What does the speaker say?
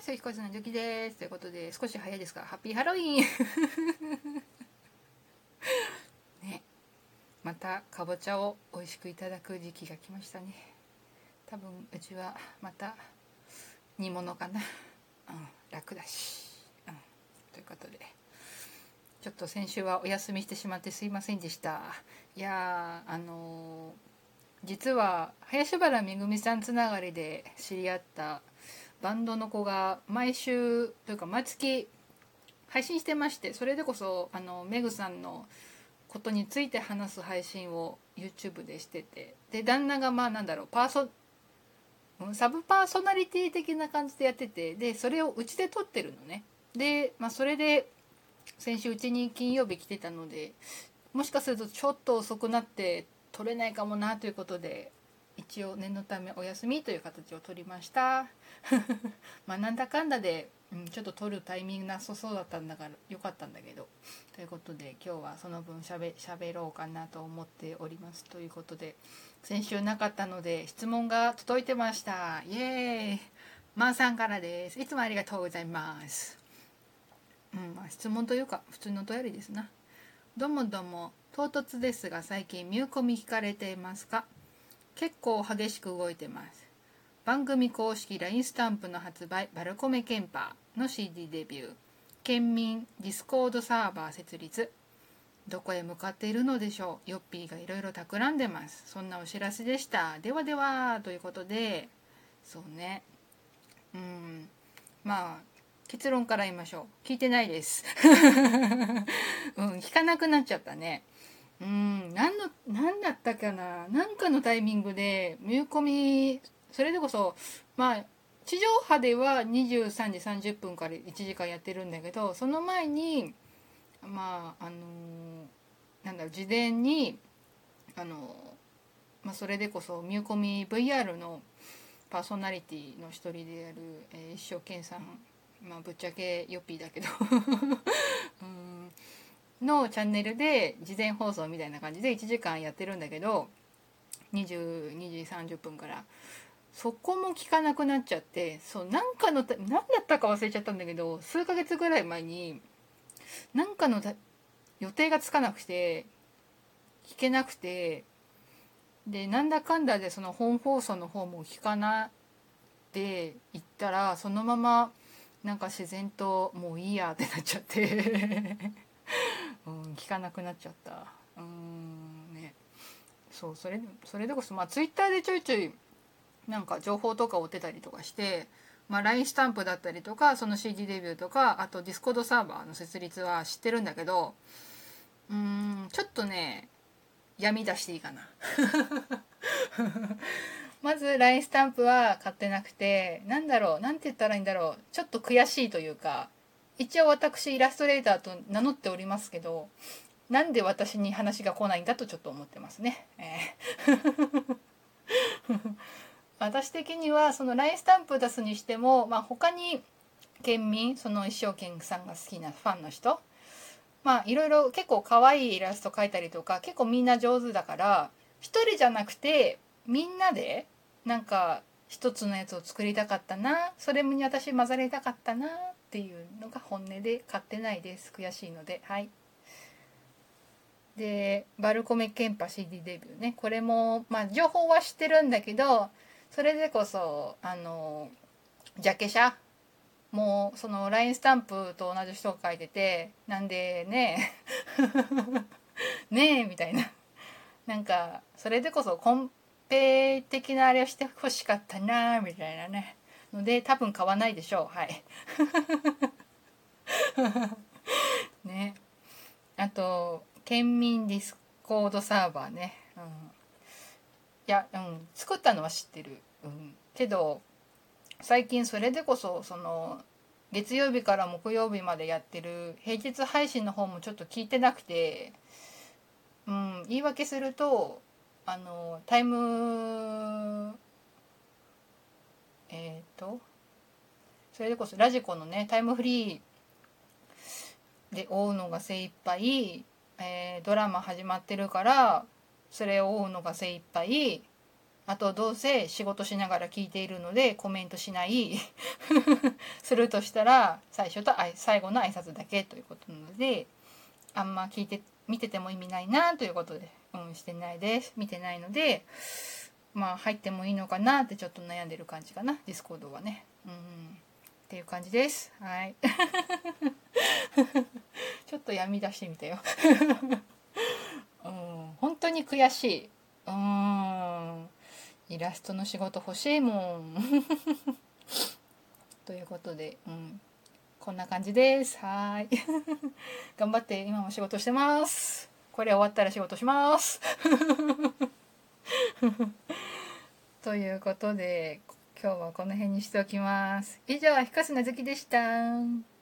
ます。彦津のジョキです。ということで、少し早いですが、ハッピーハロウィン ね。また、かぼちゃを美味しくいただく時期が来ましたね。多分、うちはまた、煮物かな。うん、楽だし。うん。ということで。ちょっと先週はお休みしてしまってすいませんでした。いやあのー実は林原めぐみさんつながりで知り合ったバンドの子が毎週というか毎月配信してましてそれでこそあのメグさんのことについて話す配信を YouTube でしてて。で旦那がまあなんだろうパーソサブパーソナリティ的な感じでやってて。でそれをうちで撮ってるのね。で、まあ、それで先週うちに金曜日来てたのでもしかするとちょっと遅くなって取れないかもなということで一応念のためお休みという形を取りました。まあなんだかんだで、うん、ちょっと取るタイミングなさそうだったんだからよかったんだけど。ということで今日はその分しゃべしゃべろうかなと思っておりますということで先週なかったので質問が届いてました。イエーイ。マーさんからです。いつもありがとうございます。うんまあ質問というか普通のお便りですな。どうもどうも唐突ですが最近ミューコミ聞かれていますか？結構激しく動いてます。番組公式 LINE スタンプの発売バルコメケンパーの CD デビュー。県民 Discord サーバー設立。どこへ向かっているのでしょう？ヨッピーがいろいろ企んでます。そんなお知らせでした。ではではということで。そうね。うん。まあ結論から言いましょう。聞いてないです。うん聞かなくなっちゃったね。うん何の何だったかな？何かのタイミングで見込みそれでこそまあ地上波では23時30分から1時間やってるんだけどその前にまああのなんだろう事前にあのまあ、それでこそ見込み VR のパーソナリティの一人である、えー、一生懸さんまあぶっちゃけヨッピーだけど。う んのチャンネルで事前放送みたいな感じで1時間やってるんだけど22時30分から。そこも聞かなくなっちゃってそうなんかの何だったか忘れちゃったんだけど数ヶ月ぐらい前になんかの予定がつかなくて聞けなくてでなんだかんだでその本放送の方も聞かない行ったらそのままなんか自然ともういいやってなっちゃって。うん、聞かなくなっちゃった。うんね。そうそれそれでこそまあツイッターでちょいちょいなんか情報とか追ってたりとかしてまあ、LINE スタンプだったりとかその CD デビューとかあと Discord サーバーの設立は知ってるんだけどうんちょっとね闇出していいかな。まず LINE スタンプは買ってなくてなんだろうなんて言ったらいいんだろう。ちょっと悔しいというか一応私イラストレーターと名乗っておりますけどなんで私に話が来ないんだとちょっと思ってますね。えー 私的にはその LINE スタンプ出すにしても、まあ、他に県民その一生懸さんが好きなファンの人まあいろいろ結構可愛いイラスト描いたりとか結構みんな上手だから一人じゃなくてみんなでなんか一つのやつを作りたかったなそれに私混ざりたかったなっっていうのが本音で買ってないです。悔しいので。はい。でバルコメケンパ CD デビューね。これもまあ情報は知ってるんだけどそれでこそあのジャケ写。もうその LINE スタンプと同じ人が書いててなんでね ねえみたいな。なんかそれでこそコンペ的なあれをしてほしかったなみたいなね。ので多分買わないでしょう。はい。ね。あと県民 Discord サーバーね、うん、いや、うん、作ったのは知ってる、うん、けど最近それでこそその月曜日から木曜日までやってる平日配信の方もちょっと聞いてなくて、うん、言い訳するとあのタイムえっ、ー、とそれでこそラジコのねタイムフリーで追うのが精一杯、えー、ドラマ始まってるからそれを追うのが精一杯あとどうせ仕事しながら聞いているのでコメントしない するとしたら最初と最後の挨拶だけということなのであんま聞いて見てても意味ないなということで、うん、してないです。見てないのでまあ入ってもいいのかなってちょっと悩んでる感じかな。 Discord はね。うんっていう感じです。はい。ちょっと闇出してみたよ。うん。本当に悔しい。うん。イラストの仕事欲しいもん。ということで、うん、こんな感じです。はい。頑張って今も仕事してます。これ終わったら仕事します。ということで今日はこの辺にしておきます。以上ひかすなずきでした。